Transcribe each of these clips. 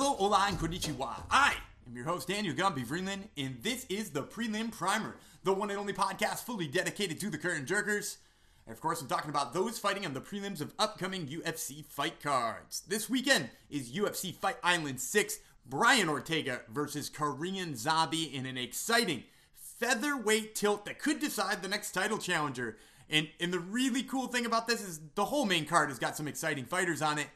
Hello, hola, and konnichiwa. I am your host, Daniel Gumby Freeland, and this is the Prelim Primer, the one and only podcast fully dedicated to the curtain jerkers. And of course, I'm talking about those fighting on the prelims of upcoming UFC fight cards. This weekend is UFC Fight Island 6, Brian Ortega versus Korean Zombie in an exciting featherweight tilt that could decide the next title challenger. And, and the really cool thing about this is the whole main card has got some exciting fighters on it.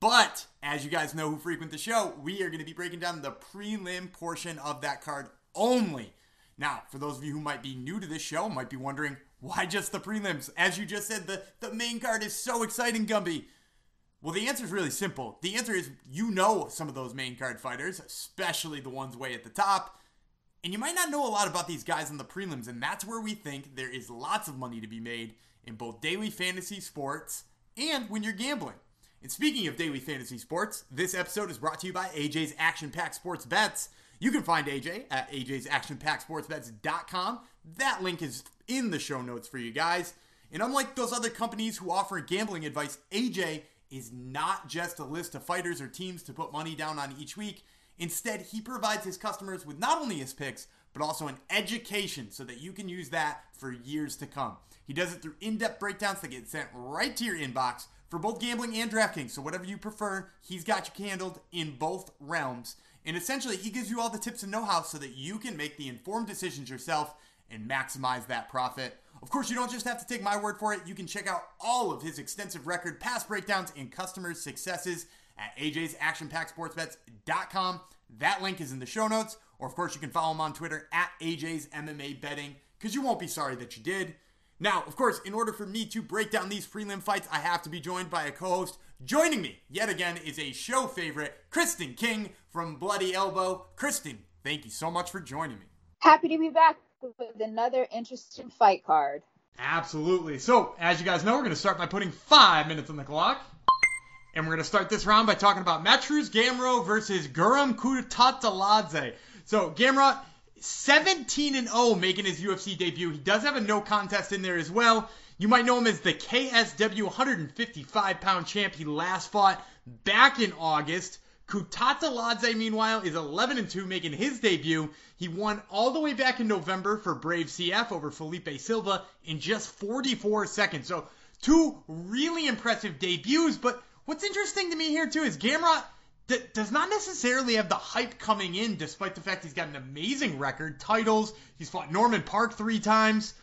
But as you guys know who frequent the show, we are going to be breaking down the prelim portion of that card only. Now, for those of you who might be new to this show, might be wondering why just the prelims? As you just said, the, the main card is so exciting, Gumby. Well, the answer is really simple. The answer is you know some of those main card fighters, especially the ones way at the top. And you might not know a lot about these guys in the prelims, and that's where we think there is lots of money to be made in both daily fantasy sports and when you're gambling. And speaking of daily fantasy sports, this episode is brought to you by AJ's Action Pack Sports Bets. You can find AJ at AJ's Action Pack Sports Bets.com. That link is in the show notes for you guys. And unlike those other companies who offer gambling advice, AJ is not just a list of fighters or teams to put money down on each week. Instead, he provides his customers with not only his picks, but also an education so that you can use that for years to come. He does it through in depth breakdowns that get sent right to your inbox for both gambling and DraftKings. So, whatever you prefer, he's got you handled in both realms. And essentially, he gives you all the tips and know how so that you can make the informed decisions yourself and maximize that profit. Of course, you don't just have to take my word for it. You can check out all of his extensive record, past breakdowns, and customers' successes at AJ's ActionPackSportsBets.com. That link is in the show notes. Or, of course, you can follow him on Twitter at AJ's MMA Betting because you won't be sorry that you did. Now, of course, in order for me to break down these prelim fights, I have to be joined by a co host. Joining me yet again is a show favorite, Kristen King from Bloody Elbow. Kristen, thank you so much for joining me. Happy to be back with another interesting fight card. Absolutely. So, as you guys know, we're going to start by putting five minutes on the clock. And we're going to start this round by talking about Mateusz Gamrot versus Guram Kutateladze. So, Gamrot, 17 and 0 making his UFC debut. He does have a no contest in there as well. You might know him as the KSW 155 pound champ he last fought back in August. Kutateladze, meanwhile, is 11 and 2, making his debut. He won all the way back in November for Brave CF over Felipe Silva in just 44 seconds. So, two really impressive debuts. But what's interesting to me here, too, is Gamrot d- does not necessarily have the hype coming in, despite the fact he's got an amazing record, titles. He's fought Norman Parke three times.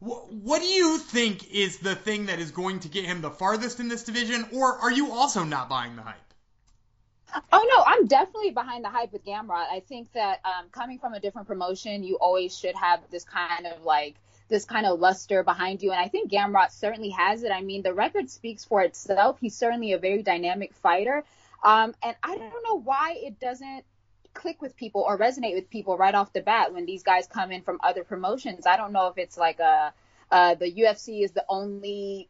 Wh- what do you think is the thing that is going to get him the farthest in this division, or are you also not buying the hype? Oh no, I'm definitely behind the hype with Gamrot. I think that um, coming from a different promotion, you always should have this kind of like this kind of luster behind you, and I think Gamrot certainly has it. I mean, the record speaks for itself. He's certainly a very dynamic fighter, um, and I don't know why it doesn't click with people or resonate with people right off the bat when these guys come in from other promotions. I don't know if it's like a uh, the UFC is the only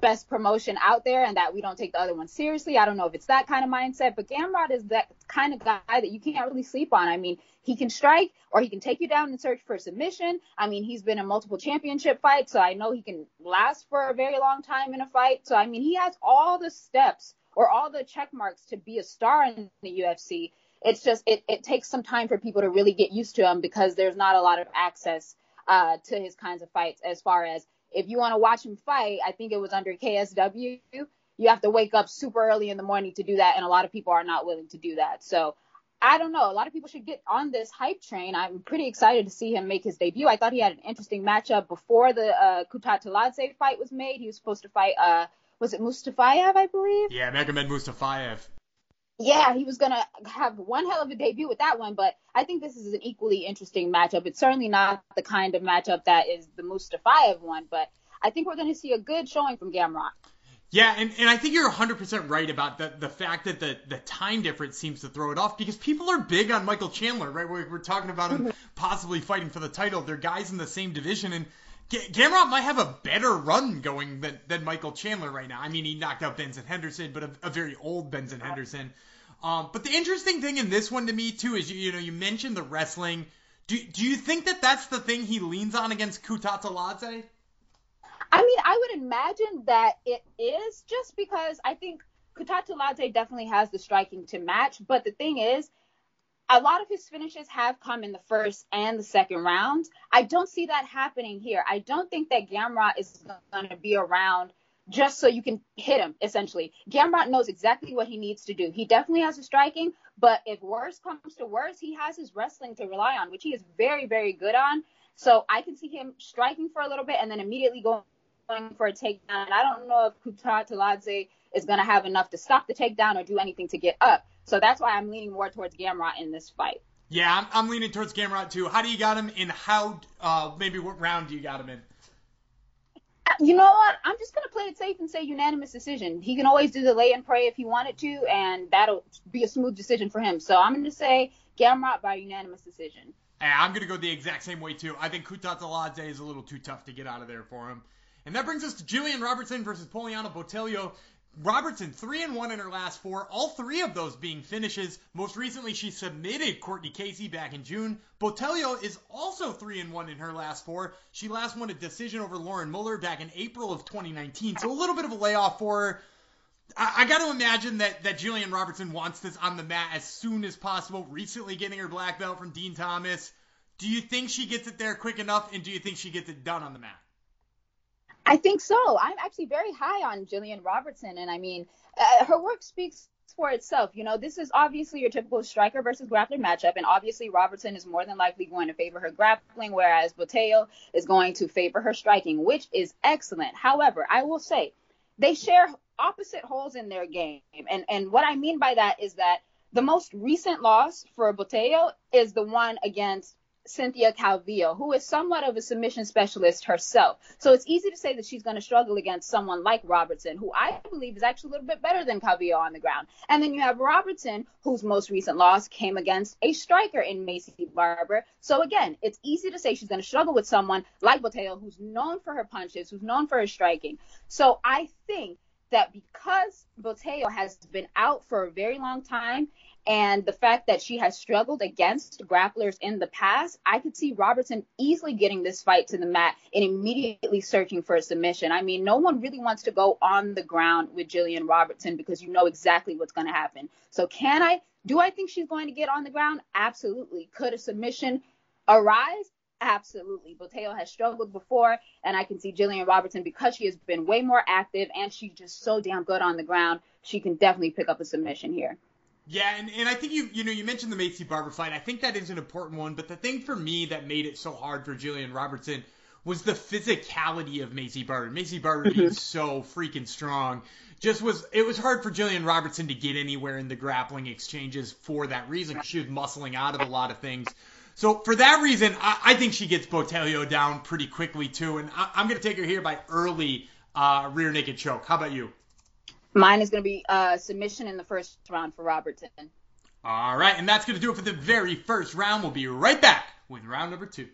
best promotion out there and that we don't take the other one seriously. I don't know if it's that kind of mindset, but Gamrot is that kind of guy that you can't really sleep on. I mean, he can strike or he can take you down and search for submission. I mean, he's been in multiple championship fights, so I know he can last for a very long time in a fight. So I mean, he has all the steps or all the check marks to be a star in the UFC. It's just it, it takes some time for people to really get used to him because there's not a lot of access uh, to his kinds of fights as far as if you want to watch him fight, I think it was under KSW. You have to wake up super early in the morning to do that, and a lot of people are not willing to do that. So I don't know. A lot of people should get on this hype train. I'm pretty excited to see him make his debut. I thought he had an interesting matchup before the uh, Kutateladze fight was made. He was supposed to fight, uh, was it Mustafayev, I believe? Yeah, Magomed Mustafayev yeah, he was gonna have one hell of a debut with that one, but I think this is an equally interesting matchup. It's certainly not the kind of matchup that is the Mustafayev one, but I think we're gonna see a good showing from Gamrot. Yeah, and, and I think you're 100% right about the, the fact that the, the time difference seems to throw it off because people are big on Michael Chandler, right? We're, we're talking about him mm-hmm. possibly fighting for the title. They're guys in the same division, and G- Gamrot might have a better run going than, than Michael Chandler right now. I mean, he knocked out Benson Henderson, but a, a very old Benson Henderson. Um, but the interesting thing in this one to me too is you, you know you mentioned the wrestling. Do do you think that that's the thing he leans on against Kutateladze? I mean, I would imagine that it is just because I think Kutateladze definitely has the striking to match, but the thing is, a lot of his finishes have come in the first and the second round. I don't see that happening here. I don't think that Gamrot is going to be around just so you can hit him, essentially. Gamrot knows exactly what he needs to do. He definitely has a striking, but if worse comes to worse, he has his wrestling to rely on, which he is very, very good on. So I can see him striking for a little bit and then immediately going for a takedown. I don't know if Kutateladze is going to have enough to stop the takedown or do anything to get up. So that's why I'm leaning more towards Gamrot in this fight. Yeah, I'm, I'm leaning towards Gamrot too. How do you got him in? How uh, maybe what round do you got him in? You know what? I'm just gonna play it safe and say unanimous decision. He can always do the lay and pray if he wanted to, and that'll be a smooth decision for him. So I'm gonna say Gamrot by unanimous decision. I'm gonna go the exact same way too. I think Kutateladze is a little too tough to get out of there for him. And that brings us to Jillian Robertson versus Poliana Botelho. Robertson, three and one in her last four, all three of those being finishes. Most recently, she submitted Courtney Casey back in June. Botelho is also three and one in her last four. She last won a decision over Lauren Mueller back in April of 2019, so a little bit of a layoff for her. I, I got to imagine that that Jillian Robertson wants this on the mat as soon as possible. Recently, getting her black belt from Dean Thomas. Do you think she gets it there quick enough, and do you think she gets it done on the mat? I think so. I'm actually very high on Jillian Robertson, and I mean, uh, her work speaks for itself. You know, this is obviously your typical striker versus grappler matchup, and obviously Robertson is more than likely going to favor her grappling, whereas Botelho is going to favor her striking, which is excellent. However, I will say they share opposite holes in their game, and and what I mean by that is that the most recent loss for Botelho is the one against Cynthia Calvillo, who is somewhat of a submission specialist herself. So it's easy to say that she's going to struggle against someone like Robertson, who I believe is actually a little bit better than Calvillo on the ground. And then you have Robertson, whose most recent loss came against a striker in Maycee Barber. So again, it's easy to say she's going to struggle with someone like Botelho, who's known for her punches, who's known for her striking. So I think that because Botelho has been out for a very long time and the fact that she has struggled against grapplers in the past, I could see Robertson easily getting this fight to the mat and immediately searching for a submission. I mean, no one really wants to go on the ground with Jillian Robertson because you know exactly what's going to happen. So, can I? Do I think she's going to get on the ground? Absolutely. Could a submission arise? Absolutely. Botelho has struggled before, and I can see Jillian Robertson because she has been way more active and she's just so damn good on the ground. She can definitely pick up a submission here. Yeah, and, and I think you you know you mentioned the Maycee Barber fight. I think that is an important one, but the thing for me that made it so hard for Jillian Robertson was the physicality of Maycee Barber. Maycee Barber being mm-hmm. so freaking strong just was it was hard for Jillian Robertson to get anywhere in the grappling exchanges for that reason. She was muscling out of a lot of things. So for that reason, I, I think she gets Botelho down pretty quickly too, and I, am going to take her here by early uh, rear naked choke. How about you? Mine is going to be uh, submission in the first round for Robertson. All right, and that's going to do it for the very first round. We'll be right back with round number two.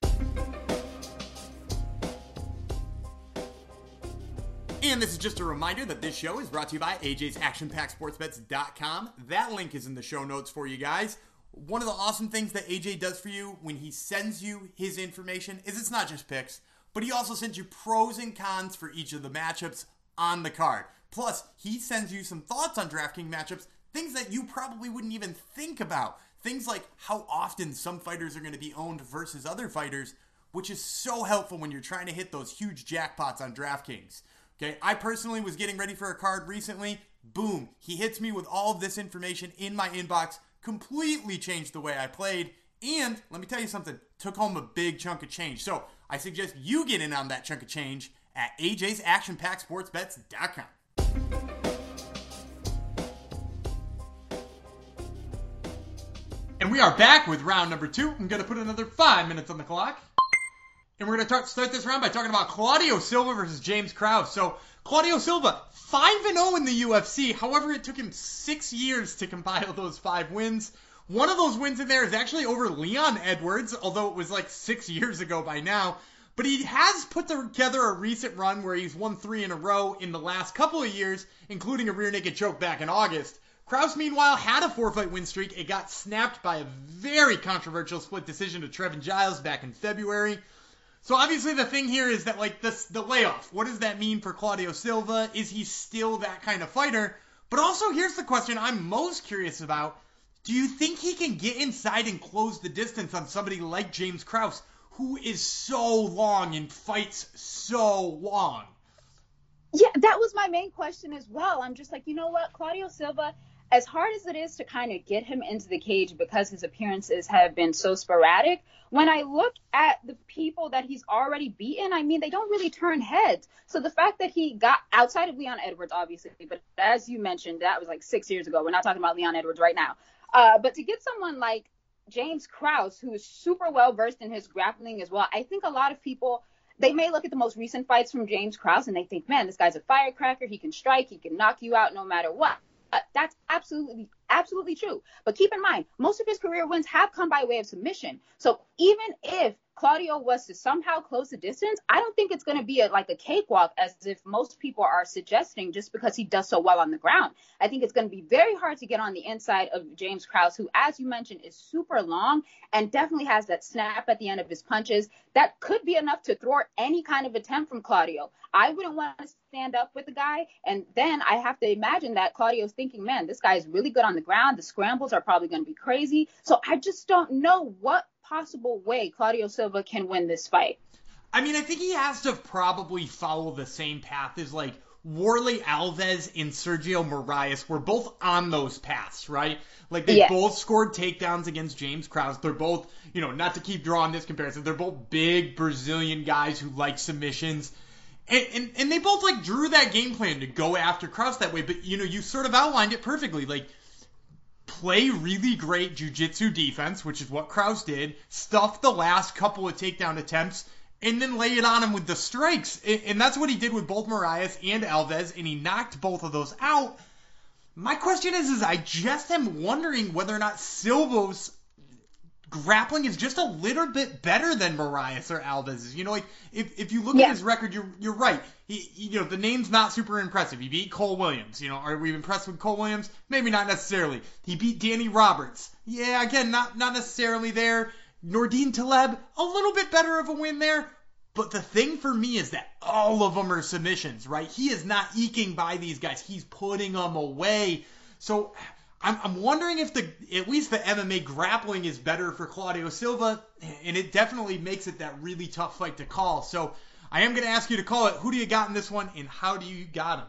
And this is just a reminder that this show is brought to you by AJ's ActionPackSportsBets.com. That link is in the show notes for you guys. One of the awesome things that AJ does for you when he sends you his information is it's not just picks, but he also sends you pros and cons for each of the matchups on the card. Plus, he sends you some thoughts on DraftKings matchups, things that you probably wouldn't even think about. Things like how often some fighters are going to be owned versus other fighters, which is so helpful when you're trying to hit those huge jackpots on DraftKings. Okay, I personally was getting ready for a card recently. Boom, he hits me with all of this information in my inbox, completely changed the way I played. And let me tell you something, took home a big chunk of change. So I suggest you get in on that chunk of change at AJ's ActionPackSportsBets.com. And we are back with round number two. I'm going to put another five minutes on the clock. And we're going to start this round by talking about Claudio Silva versus James Krause. So, Claudio Silva, 5 0 in the UFC. However, it took him six years to compile those five wins. One of those wins in there is actually over Leon Edwards, although it was like six years ago by now. But he has put together a recent run where he's won three in a row in the last couple of years, including a rear naked choke back in August. Krause, meanwhile, had a four fight win streak. It got snapped by a very controversial split decision to Trevin Giles back in February. So obviously the thing here is that like this the layoff. What does that mean for Claudio Silva? Is he still that kind of fighter? But also, here's the question I'm most curious about. Do you think he can get inside and close the distance on somebody like James Krause, who is so long and fights so long? Yeah, that was my main question as well. I'm just like, you know what, Claudio Silva, as hard as it is to kind of get him into the cage because his appearances have been so sporadic, when I look at the people that he's already beaten, I mean, they don't really turn heads. So the fact that he got outside of Leon Edwards, obviously, but as you mentioned, that was like six years ago. We're not talking about Leon Edwards right now. Uh, but to get someone like James Krause, who is super well versed in his grappling as well, I think a lot of people they may look at the most recent fights from James Krause and they think, man, this guy's a firecracker. He can strike. He can knock you out no matter what. Uh, that's absolutely absolutely true. But keep in mind, most of his career wins have come by way of submission. So even if Claudio was to somehow close the distance, I don't think it's going to be a, like a cakewalk as if most people are suggesting just because he does so well on the ground. I think it's going to be very hard to get on the inside of James Krause, who, as you mentioned, is super long and definitely has that snap at the end of his punches. That could be enough to thwart any kind of attempt from Claudio. I wouldn't want to stand up with the guy. And then I have to imagine that Claudio's thinking, man, this guy is really good on the ground. The scrambles are probably going to be crazy. So I just don't know what possible way Claudio Silva can win this fight. I mean, I think he has to probably follow the same path as like Warlley Alves and Sergio Moraes were both on those paths, right? Like they both scored takedowns against James Krause. They're both, you know, not to keep drawing this comparison, they're both big Brazilian guys who like submissions. And, and, and they both like drew that game plan to go after Krause that way, but you know, you sort of outlined it perfectly. Like play really great jujitsu defense, which is what Krause did, stuff the last couple of takedown attempts, and then lay it on him with the strikes. And that's what he did with both Moraes and Alves, and he knocked both of those out. My question is, is I just am wondering whether or not Silva's grappling is just a little bit better than Moraes or Alves. You know, like if, if you look yeah. at his record, you're you're right. He, you know, the name's not super impressive. He beat Cole Williams. You know, are we impressed with Cole Williams? Maybe not necessarily. He beat Danny Roberts. Yeah, again, not not necessarily there. Nordine Taleb, a little bit better of a win there. But the thing for me is that all of them are submissions, right? He is not eking by these guys. He's putting them away. So I'm, I'm wondering if the at least the MMA grappling is better for Claudio Silva, and it definitely makes it that really tough fight to call. So I am going to ask you to call it. Who do you got in this one, and how do you got him?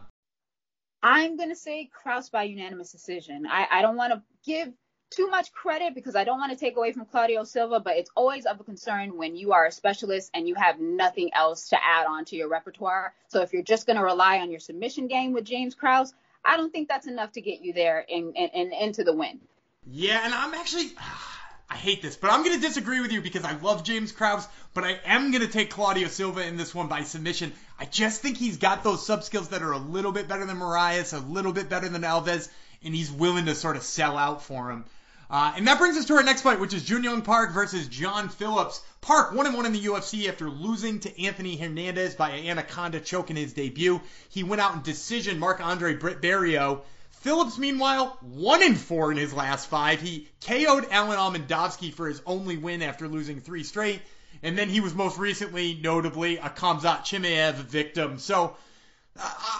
I'm going to say Krause by unanimous decision. I, I don't want to give too much credit because I don't want to take away from Claudio Silva, but it's always of a concern when you are a specialist and you have nothing else to add on to your repertoire. So if you're just going to rely on your submission game with James Krause, I don't think that's enough to get you there and, and, and into the win. Yeah, and I'm actually. I hate this, but I'm going to disagree with you because I love James Krause, but I am going to take Claudio Silva in this one by submission. I just think he's got those sub skills that are a little bit better than Moraes, a little bit better than Alves, and he's willing to sort of sell out for him. Uh, and that brings us to our next fight, which is Jun Yong Park versus John Phillips. Park one and one in the UFC after losing to Anthony Hernandez by Anaconda choke in his debut. He went out in decision. Marc Andre Barriault. Phillips, meanwhile, one and four in his last five. He KO'd Alan Almendovsky for his only win after losing three straight. And then he was most recently, notably, a Khamzat Chimaev victim. So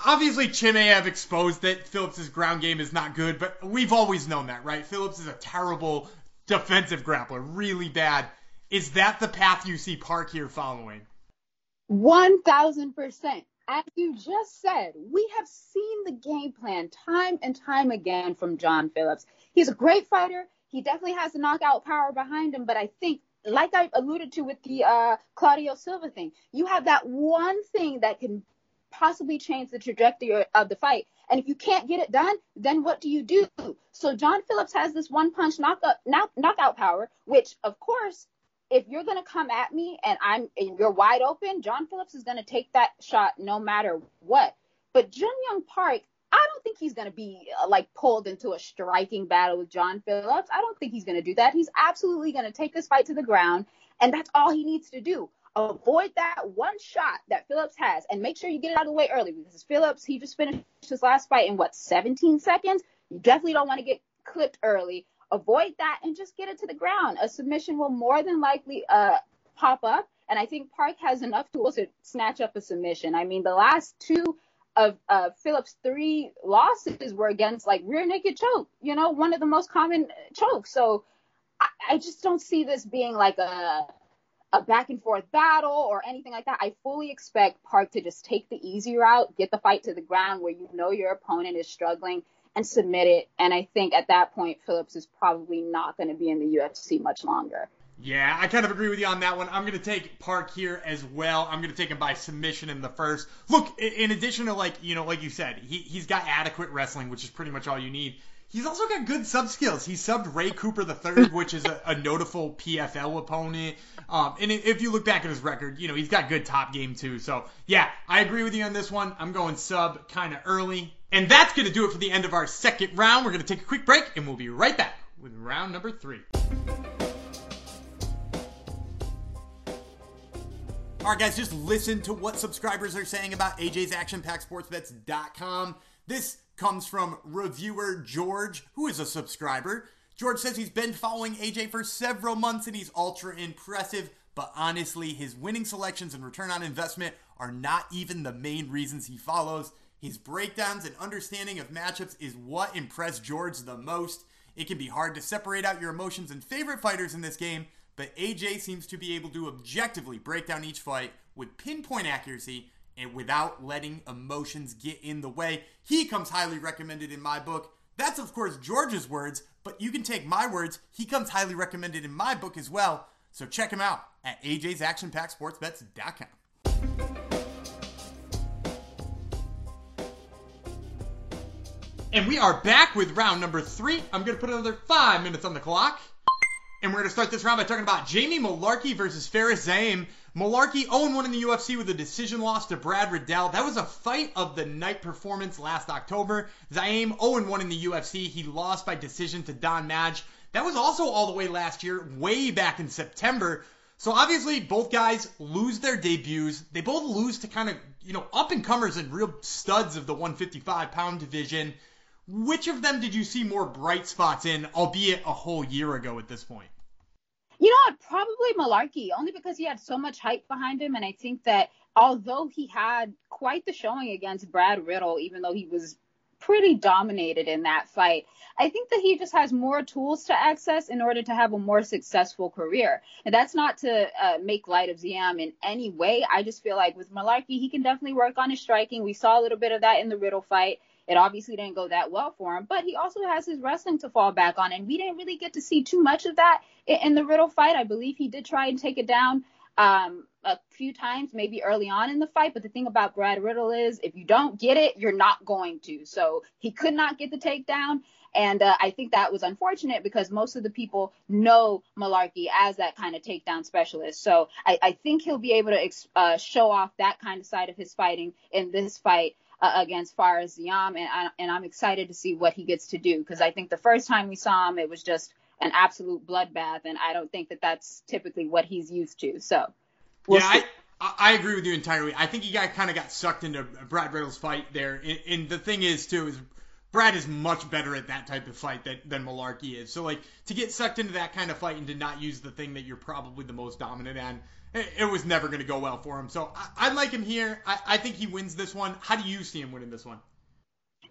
obviously, Chimaev exposed that Phillips' ground game is not good, but we've always known that, right? Phillips is a terrible defensive grappler, really bad. Is that the path you see Park here following? 1000%. As you just said, we have seen the game plan time and time again from John Phillips. He's a great fighter. He definitely has the knockout power behind him, but I think like I alluded to with the uh, Claudio Silva thing, you have that one thing that can possibly change the trajectory of the fight. And if you can't get it done, then what do you do? So John Phillips has this one punch knockout, knock, knockout power, which of course, if you're going to come at me and I'm and you're wide open, John Phillips is going to take that shot no matter what. But Jun Yong Park, I don't think he's going to be uh, like pulled into a striking battle with John Phillips. I don't think he's going to do that. He's absolutely going to take this fight to the ground, and that's all he needs to do avoid that one shot that Phillips has and make sure you get it out of the way early because Phillips, he just finished his last fight in what, 17 seconds? You definitely don't want to get clipped early. Avoid that and just get it to the ground. A submission will more than likely uh, pop up. And I think Park has enough tools to snatch up a submission. I mean, the last two of uh, Phillips' three losses were against like rear naked choke, you know, one of the most common chokes. So I, I just don't see this being like a a back and forth battle or anything like that. I fully expect Park to just take the easy route, get the fight to the ground where you know your opponent is struggling and submit it. And I think at that point, Phillips is probably not going to be in the UFC much longer. Yeah, I kind of agree with you on that one. I'm going to take Park here as well. I'm going to take him by submission in the first. Look, in addition to like, you know, like you said, he, he's got adequate wrestling, which is pretty much all you need. He's also got good sub skills. He subbed Ray Cooper III, which is a, a notable PFL opponent. Um, and if you look back at his record, you know, he's got good top game too. So yeah, I agree with you on this one. I'm going sub kind of early. And that's to do it for the end of our second round. We're to take a quick break and we'll be right back with round number three. All right, guys, just listen to what subscribers are saying about AJ's action ActionPackSportsBets.com. This comes from reviewer George, who is a subscriber. George says he's been following AJ for several months and he's ultra impressive, but honestly, his winning selections and return on investment are not even the main reasons he follows. His breakdowns and understanding of matchups is what impressed George the most. It can be hard to separate out your emotions and favorite fighters in this game, but AJ seems to be able to objectively break down each fight with pinpoint accuracy and without letting emotions get in the way. He comes highly recommended in my book. That's, of course, George's words, but you can take my words. He comes highly recommended in my book as well. So check him out at ajsactionpacksportsbets.com. And we are back with round number three. I'm going to put another five minutes on the clock. And we're going to start this round by talking about Jamie Mullarkey versus Fares Ziam. Mullarkey 0-1 in the UFC with a decision loss to Brad Riddell. That was a fight of the night performance last October. Ziam 0-1 in the UFC. He lost by decision to Don Madge. That was also all the way last year, way back in September. So obviously both guys lose their debuts. They both lose to kind of, you know, up and comers and real studs of the 155 pound division. Which of them did you see more bright spots in, albeit a whole year ago at this point? You know what? Probably Mullarkey, only because he had so much hype behind him. And I think that although he had quite the showing against Brad Riddell, even though he was pretty dominated in that fight, I think that he just has more tools to access in order to have a more successful career. And that's not to uh, make light of Ziam in any way. I just feel like with Mullarkey, he can definitely work on his striking. We saw a little bit of that in the Riddle fight. It obviously didn't go that well for him, but he also has his wrestling to fall back on. And we didn't really get to see too much of that in the Riddell fight. I believe he did try and take it down um, a few times, maybe early on in the fight. But the thing about Brad Riddell is if you don't get it, you're not going to. So he could not get the takedown. And uh, I think that was unfortunate because most of the people know Mullarkey as that kind of takedown specialist. So I, I think he'll be able to uh, show off that kind of side of his fighting in this fight uh, against Fares Ziam, and, I, and I'm excited to see what he gets to do because I think the first time we saw him, it was just an absolute bloodbath, and I don't think that that's typically what he's used to. So, we'll yeah, I, I agree with you entirely. I think he got kind of got sucked into Brad Riddell's fight there, and, and, the thing is too is Brad is much better at that type of fight than, than Mullarkey is. So like to get sucked into that kind of fight and to not use the thing that you're probably the most dominant at it was never going to go well for him. So I, I like him here. I, I, think he wins this one. How do you see him winning this one?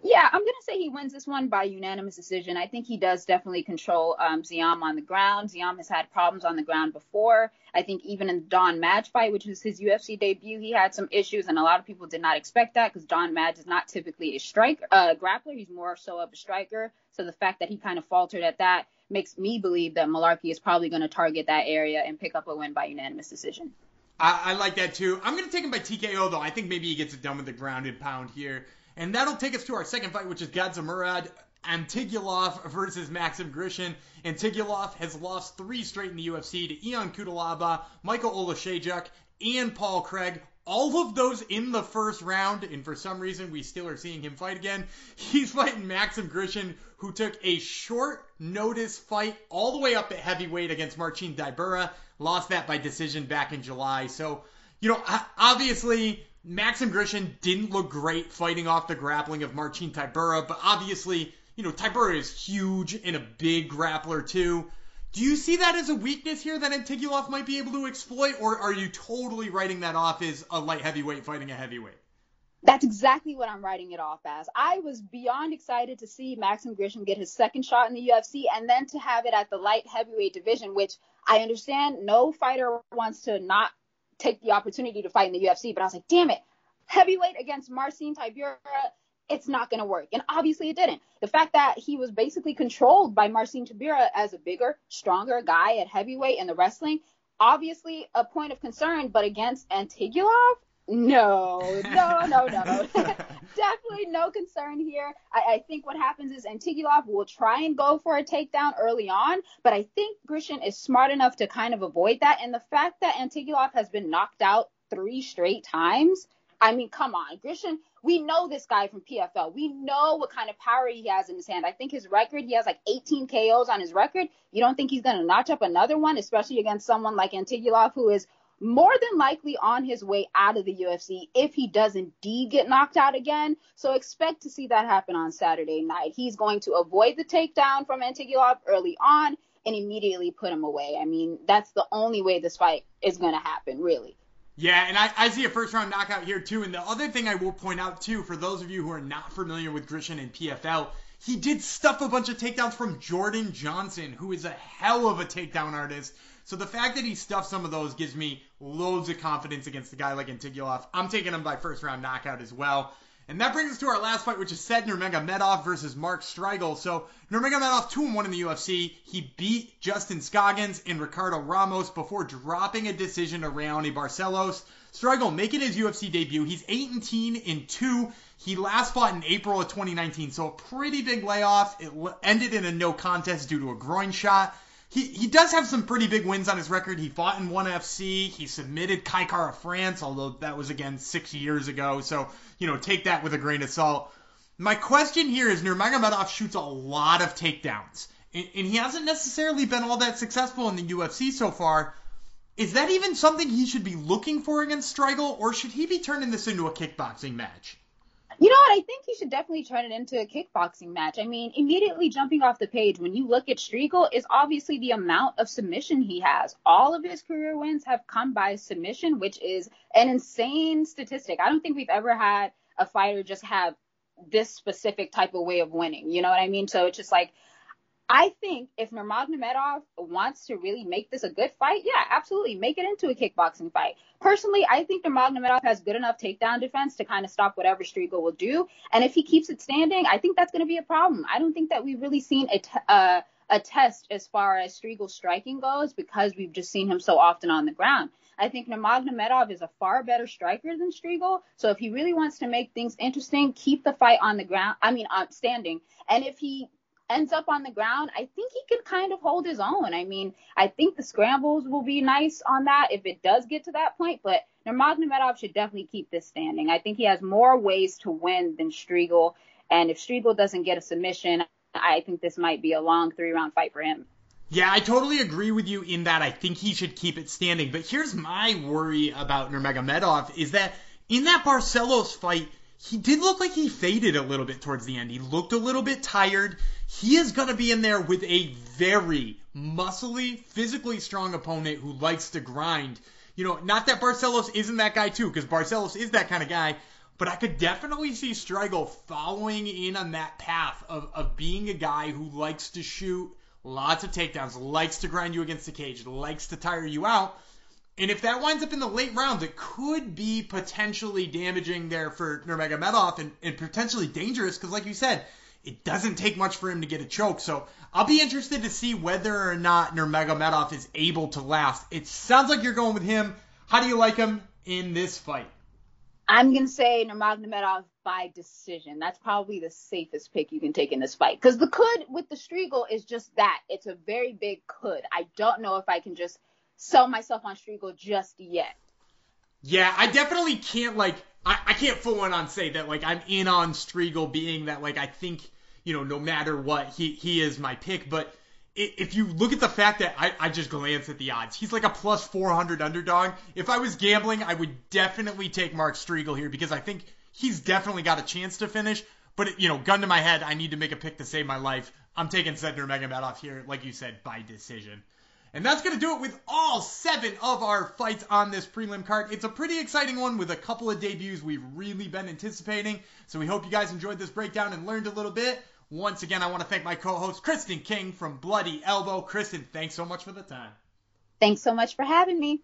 Yeah, I'm going to say he wins this one by unanimous decision. I think he does definitely control um, Ziam on the ground. Ziam has had problems on the ground before. I think even in the Don Madge fight, which was his UFC debut, he had some issues, and a lot of people did not expect that because Don Madge is not typically a striker, uh, grappler. He's more so of a striker. So the fact that he kind of faltered at that makes me believe that Mullarkey is probably going to target that area and pick up a win by unanimous decision. I, I like that too. I'm going to take him by TKO though. I think maybe he gets it done with the grounded pound here. And that'll take us to our second fight, which is Gadzhimurad Antigulov versus Maxim Grishin. Antigulov has lost three straight in the UFC to Ion Cutelaba, Michael Oleksiejczuk, and Paul Craig all of those in the first round, and for some reason we still are seeing him fight again. He's fighting Maxim Grishin, who took a short notice fight all the way up at heavyweight against Marcin Tybura, lost that by decision back in July. So, you know, obviously Maxim Grishin didn't look great fighting off the grappling of Marcin Tybura, but obviously, you know, Tybura is huge and a big grappler too. Do you see that as a weakness here that Antigulov might be able to exploit, or are you totally writing that off as a light heavyweight fighting a heavyweight? That's exactly what I'm writing it off as. I was beyond excited to see Maxim Grishin get his second shot in the UFC and then to have it at the light heavyweight division, which I understand no fighter wants to not take the opportunity to fight in the UFC, but I was like, damn it, heavyweight against Marcin Tybura, it's not going to work. And obviously it didn't. The fact that he was basically controlled by Marcin Tybura as a bigger, stronger guy at heavyweight in the wrestling, obviously a point of concern, but against Antigulov, no, no, no, no. Definitely no concern here. I, I, think what happens is Antigulov will try and go for a takedown early on, but I think Grishin is smart enough to kind of avoid that. And the fact that Antigulov has been knocked out three straight times, I mean, come on. Grishin, we know this guy from PFL. We know what kind of power he has in his hand. I think his record, he has like 18 KOs on his record. You don't think he's going to notch up another one, especially against someone like Antigulov, who is more than likely on his way out of the UFC if he does indeed get knocked out again. So expect to see that happen on Saturday night. He's going to avoid the takedown from Antigulov early on and immediately put him away. I mean, that's the only way this fight is going to happen, really. Yeah, and I, I see a first round knockout here too. And the other thing I will point out too, for those of you who are not familiar with Grishin and PFL, he did stuff a bunch of takedowns from Jordan Johnson, who is a hell of a takedown artist. So the fact that he stuffed some of those gives me loads of confidence against a guy like Antigulov. I'm taking him by first round knockout as well. And that brings us to our last fight, which is Said Nurmagomedov versus Mark Striegl. So Nurmagomedov 2 1 in the UFC. He beat Justin Scoggins and Ricardo Ramos before dropping a decision to Raoni Barcelos. Striegl making his UFC debut. He's 18 in 2. He last fought in April of 2019, so a pretty big layoff. It ended in a no contest due to a groin shot he, he does have some pretty big wins on his record. He fought in ONE FC. He submitted Kai Kara France, although that was again six years ago. So, you know, take that with a grain of salt. My question here is Nurmagomedov shoots a lot of takedowns, and, and he hasn't necessarily been all that successful in the UFC so far. Is that even something he should be looking for against Striegl, or should he be turning this into a kickboxing match? You know what? I think he should definitely turn it into a kickboxing match. I mean, immediately jumping off the page, when you look at Striegl, is obviously the amount of submission he has. All of his career wins have come by submission, which is an insane statistic. I don't think we've ever had a fighter just have this specific type of way of winning. You know what I mean? So it's just like I think if Nurmagomedov wants to really make this a good fight, yeah, absolutely, make it into a kickboxing fight. Personally, I think Nurmagomedov has good enough takedown defense to kind of stop whatever Striegl will do, and if he keeps it standing, I think that's going to be a problem. I don't think that we've really seen a t- uh, a test as far as Striegl striking goes because we've just seen him so often on the ground. I think Nurmagomedov is a far better striker than Striegl. So if he really wants to make things interesting, keep the fight on the ground. I mean, uh, standing. And if he ends up on the ground, I think he can kind of hold his own. I mean, I think the scrambles will be nice on that if it does get to that point, but Nurmagomedov should definitely keep this standing. I think he has more ways to win than Striegl, and if Striegl doesn't get a submission, I think this might be a long three round fight for him. Yeah, I totally agree with you in that I think he should keep it standing. But here's my worry about Nurmagomedov is that in that Barcelos fight, he did look like he faded a little bit towards the end. He looked a little bit tired. He is going to be in there with a very muscly, physically strong opponent who likes to grind. You know, not that Barcelos isn't that guy too, because Barcelos is that kind of guy. But I could definitely see Striegl following in on that path of, of being a guy who likes to shoot lots of takedowns, likes to grind you against the cage, likes to tire you out. And if that winds up in the late rounds, it could be potentially damaging there for Nurmagomedov and, and potentially dangerous because, like you said, it doesn't take much for him to get a choke. So I'll be interested to see whether or not Nurmagomedov is able to last. It sounds like you're going with him. How do you like him in this fight? I'm gonna say Nurmagomedov by decision. That's probably the safest pick you can take in this fight because the could with the Striegl is just that. It's a very big could. I don't know if I can just sell myself on Striegl just yet. Yeah, I definitely can't like I, I can't full on say that like I'm in on Striegl being that like I think you know no matter what he he is my pick, but if you look at the fact that I, I just glanced at the odds, he's like a plus 400 underdog. If I was gambling, I would definitely take Mark Striegl here because I think he's definitely got a chance to finish. But you know, gun to my head, I need to make a pick to save my life. I'm taking Said Nurmagomedov here, like you said, by decision. And that's going to do it with all seven of our fights on this prelim card. It's a pretty exciting one with a couple of debuts we've really been anticipating. So we hope you guys enjoyed this breakdown and learned a little bit. Once again, I want to thank my co-host Kristen King from Bloody Elbow. Kristen, thanks so much for the time. Thanks so much for having me.